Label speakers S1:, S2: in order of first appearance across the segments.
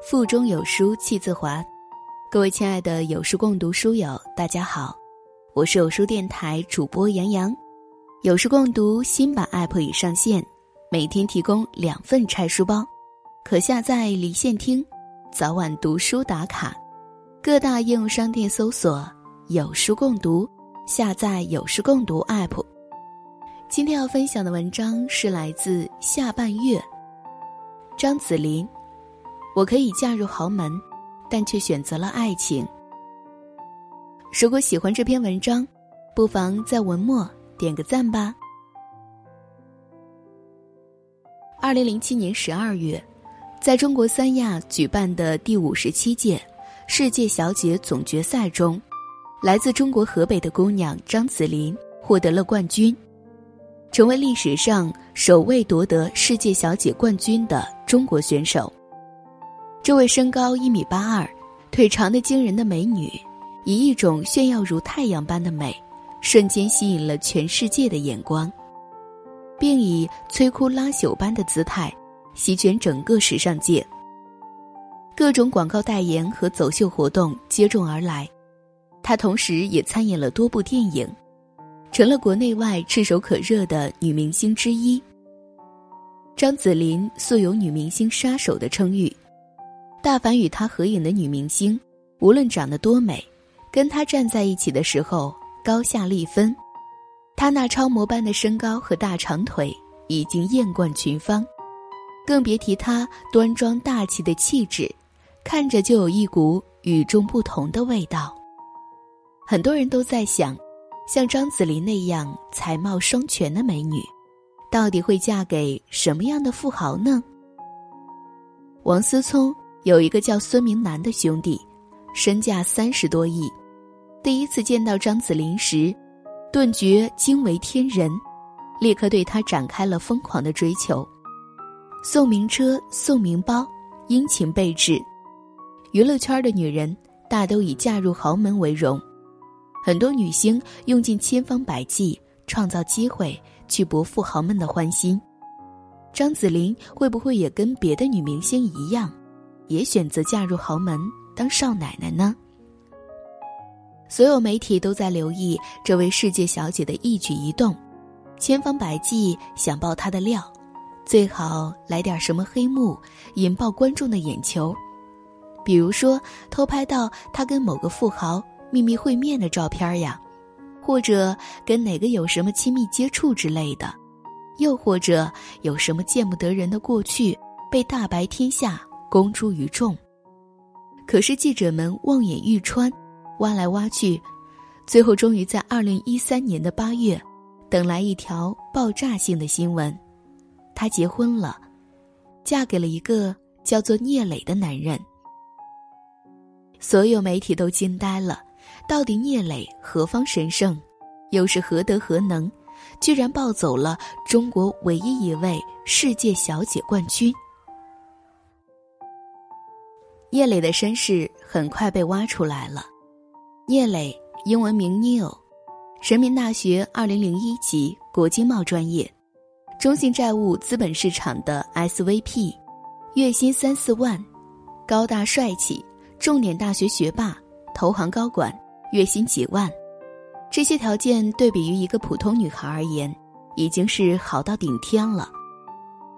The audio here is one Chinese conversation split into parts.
S1: 腹中有书气自华，各位亲爱的有书共读书友，大家好，我是有书电台主播杨洋。有书共读新版 App 已上线，每天提供两份拆书包，可下载离线听，早晚读书打卡。各大应用商店搜索“有书共读”，下载有书共读 App。今天要分享的文章是来自下半月，张子林。我可以嫁入豪门，但却选择了爱情。如果喜欢这篇文章，不妨在文末点个赞吧。二零零七年十二月，在中国三亚举办的第五十七届世界小姐总决赛中，来自中国河北的姑娘张子琳获得了冠军，成为历史上首位夺得世界小姐冠军的中国选手。这位身高一米八二、腿长的惊人的美女，以一种炫耀如太阳般的美，瞬间吸引了全世界的眼光，并以摧枯拉朽般的姿态席卷整个时尚界。各种广告代言和走秀活动接踵而来，她同时也参演了多部电影，成了国内外炙手可热的女明星之一。张子琳素有“女明星杀手”的称誉。大凡与她合影的女明星，无论长得多美，跟她站在一起的时候高下立分。她那超模般的身高和大长腿已经艳冠群芳，更别提她端庄大气的气质，看着就有一股与众不同的味道。很多人都在想，像张子琳那样才貌双全的美女，到底会嫁给什么样的富豪呢？王思聪。有一个叫孙明南的兄弟，身价三十多亿。第一次见到张子琳时，顿觉惊为天人，立刻对她展开了疯狂的追求，送名车、送名包，殷勤备至。娱乐圈的女人大都以嫁入豪门为荣，很多女星用尽千方百计创造机会去博富豪们的欢心。张子琳会不会也跟别的女明星一样？也选择嫁入豪门当少奶奶呢？所有媒体都在留意这位世界小姐的一举一动，千方百计想爆她的料，最好来点什么黑幕，引爆观众的眼球。比如说偷拍到她跟某个富豪秘密会面的照片呀，或者跟哪个有什么亲密接触之类的，又或者有什么见不得人的过去被大白天下。公诸于众，可是记者们望眼欲穿，挖来挖去，最后终于在二零一三年的八月，等来一条爆炸性的新闻：她结婚了，嫁给了一个叫做聂磊的男人。所有媒体都惊呆了，到底聂磊何方神圣，又是何德何能，居然抱走了中国唯一一位世界小姐冠军？聂磊的身世很快被挖出来了。聂磊，英文名 Neil，人民大学二零零一级国经贸专业，中信债务资本市场的 SVP，月薪三四万，高大帅气，重点大学学霸，投行高管，月薪几万。这些条件对比于一个普通女孩而言，已经是好到顶天了。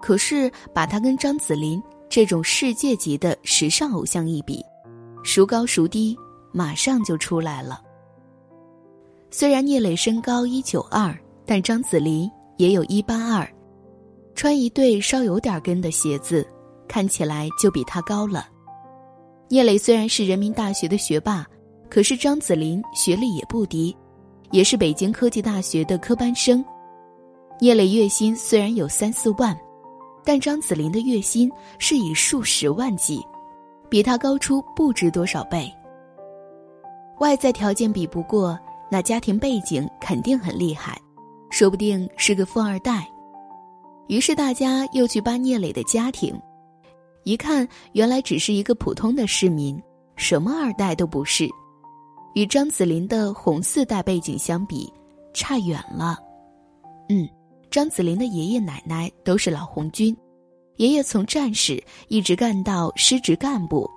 S1: 可是把她跟张子琳。这种世界级的时尚偶像一比，孰高孰低，马上就出来了。虽然聂磊身高一九二，但张子琳也有一八二，穿一对稍有点跟的鞋子，看起来就比他高了。聂磊虽然是人民大学的学霸，可是张子琳学历也不低，也是北京科技大学的科班生。聂磊月薪虽然有三四万。但张子琳的月薪是以数十万计，比他高出不知多少倍。外在条件比不过，那家庭背景肯定很厉害，说不定是个富二代。于是大家又去扒聂磊的家庭，一看原来只是一个普通的市民，什么二代都不是，与张子琳的红四代背景相比，差远了。嗯。张子林的爷爷奶奶都是老红军，爷爷从战士一直干到师职干部，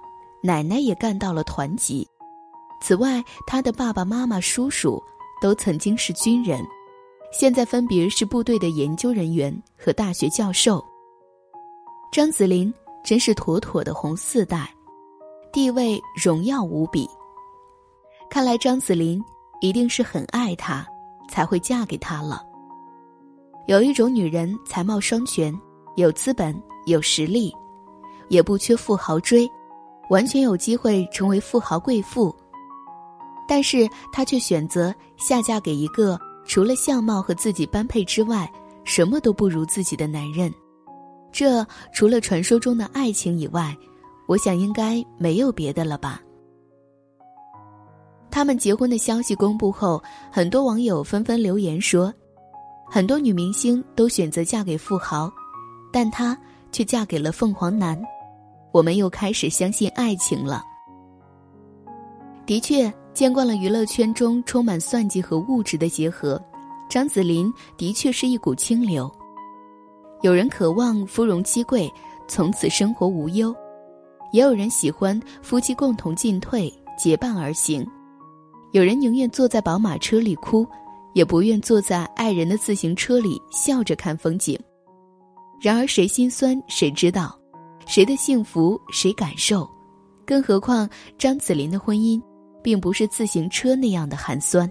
S1: 奶奶也干到了团级。此外，他的爸爸妈妈、叔叔都曾经是军人，现在分别是部队的研究人员和大学教授。张子霖真是妥妥的红四代，地位荣耀无比。看来张子霖一定是很爱他，才会嫁给他了。有一种女人才貌双全，有资本、有实力，也不缺富豪追，完全有机会成为富豪贵妇。但是她却选择下嫁给一个除了相貌和自己般配之外，什么都不如自己的男人。这除了传说中的爱情以外，我想应该没有别的了吧。他们结婚的消息公布后，很多网友纷纷留言说。很多女明星都选择嫁给富豪，但她却嫁给了凤凰男。我们又开始相信爱情了。的确，见惯了娱乐圈中充满算计和物质的结合，张子琳的确是一股清流。有人渴望夫荣妻贵，从此生活无忧；也有人喜欢夫妻共同进退，结伴而行；有人宁愿坐在宝马车里哭。也不愿坐在爱人的自行车里笑着看风景。然而，谁心酸谁知道，谁的幸福谁感受。更何况，张子霖的婚姻，并不是自行车那样的寒酸。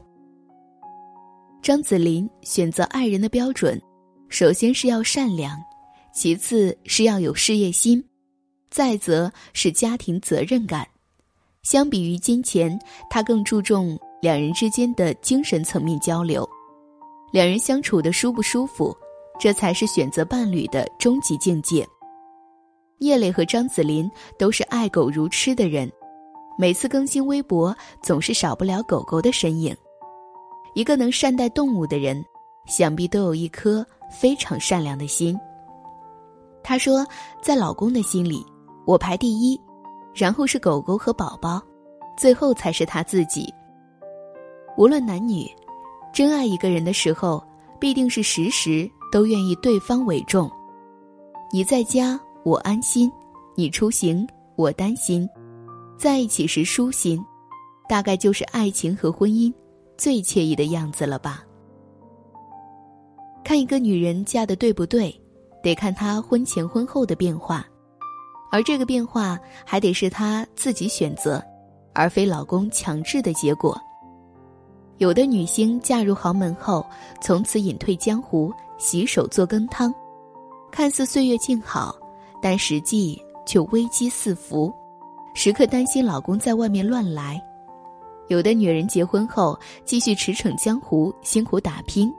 S1: 张子霖选择爱人的标准，首先是要善良，其次是要有事业心，再则是家庭责任感。相比于金钱，他更注重。两人之间的精神层面交流，两人相处的舒不舒服，这才是选择伴侣的终极境界。叶磊和张子霖都是爱狗如痴的人，每次更新微博总是少不了狗狗的身影。一个能善待动物的人，想必都有一颗非常善良的心。他说，在老公的心里，我排第一，然后是狗狗和宝宝，最后才是他自己。无论男女，真爱一个人的时候，必定是时时都愿意对方为重。你在家，我安心；你出行，我担心。在一起时舒心，大概就是爱情和婚姻最惬意的样子了吧。看一个女人嫁的对不对，得看她婚前婚后的变化，而这个变化还得是她自己选择，而非老公强制的结果。有的女星嫁入豪门后，从此隐退江湖，洗手做羹汤，看似岁月静好，但实际却危机四伏，时刻担心老公在外面乱来。有的女人结婚后继续驰骋江湖，辛苦打拼，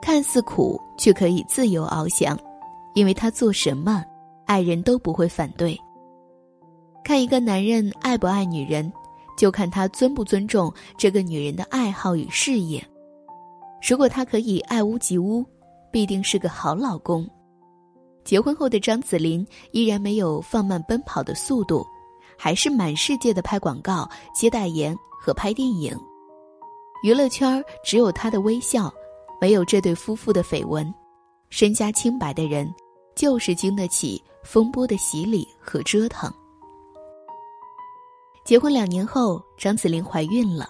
S1: 看似苦却可以自由翱翔，因为她做什么，爱人都不会反对。看一个男人爱不爱女人。就看他尊不尊重这个女人的爱好与事业。如果他可以爱屋及乌，必定是个好老公。结婚后的张子霖依然没有放慢奔跑的速度，还是满世界的拍广告、接代言和拍电影。娱乐圈只有他的微笑，没有这对夫妇的绯闻。身家清白的人，就是经得起风波的洗礼和折腾。结婚两年后，张子琳怀孕了。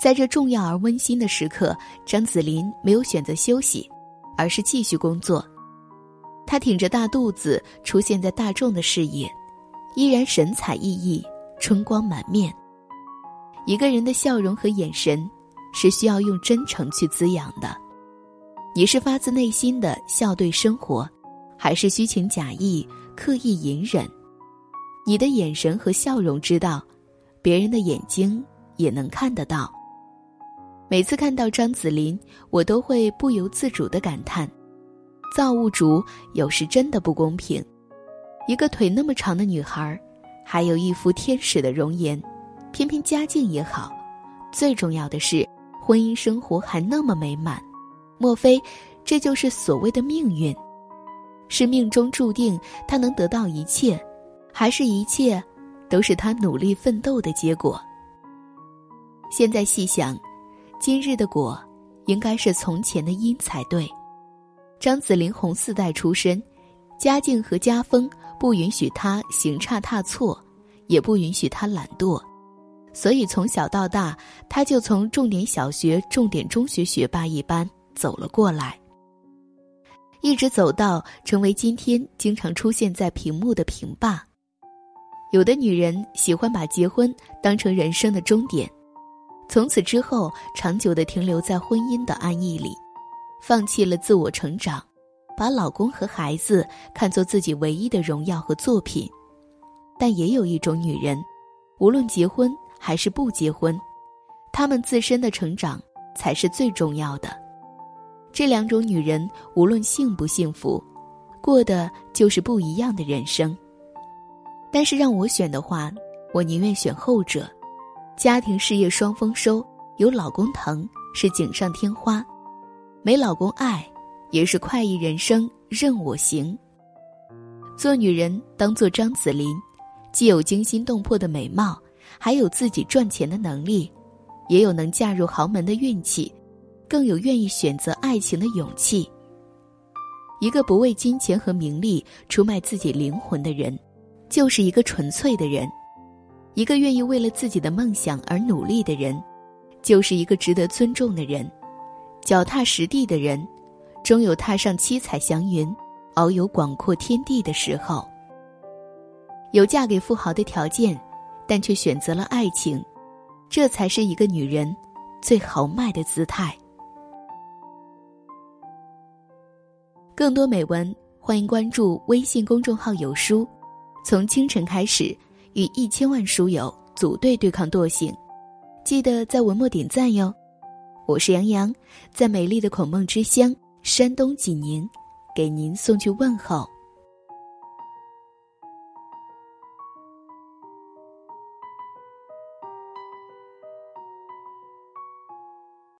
S1: 在这重要而温馨的时刻，张子琳没有选择休息，而是继续工作。她挺着大肚子出现在大众的视野，依然神采奕奕、春光满面。一个人的笑容和眼神，是需要用真诚去滋养的。你是发自内心的笑对生活，还是虚情假意、刻意隐忍？你的眼神和笑容，知道。别人的眼睛也能看得到。每次看到张子霖，我都会不由自主的感叹：造物主有时真的不公平。一个腿那么长的女孩，还有一副天使的容颜，偏偏家境也好，最重要的是婚姻生活还那么美满。莫非这就是所谓的命运？是命中注定她能得到一切，还是一切？都是他努力奋斗的结果。现在细想，今日的果，应该是从前的因才对。张子林红四代出身，家境和家风不允许他行差踏错，也不允许他懒惰，所以从小到大，他就从重点小学、重点中学学霸一般走了过来，一直走到成为今天经常出现在屏幕的屏霸。有的女人喜欢把结婚当成人生的终点，从此之后长久的停留在婚姻的安逸里，放弃了自我成长，把老公和孩子看作自己唯一的荣耀和作品。但也有一种女人，无论结婚还是不结婚，她们自身的成长才是最重要的。这两种女人无论幸不幸福，过的就是不一样的人生。但是让我选的话，我宁愿选后者。家庭事业双丰收，有老公疼是锦上添花，没老公爱也是快意人生任我行。做女人当做张子琳，既有惊心动魄的美貌，还有自己赚钱的能力，也有能嫁入豪门的运气，更有愿意选择爱情的勇气。一个不为金钱和名利出卖自己灵魂的人。就是一个纯粹的人，一个愿意为了自己的梦想而努力的人，就是一个值得尊重的人，脚踏实地的人，终有踏上七彩祥云、遨游广阔天地的时候。有嫁给富豪的条件，但却选择了爱情，这才是一个女人最豪迈的姿态。更多美文，欢迎关注微信公众号“有书”。从清晨开始，与一千万书友组队对抗惰性，记得在文末点赞哟。我是杨洋，在美丽的孔孟之乡山东济宁，给您送去问候。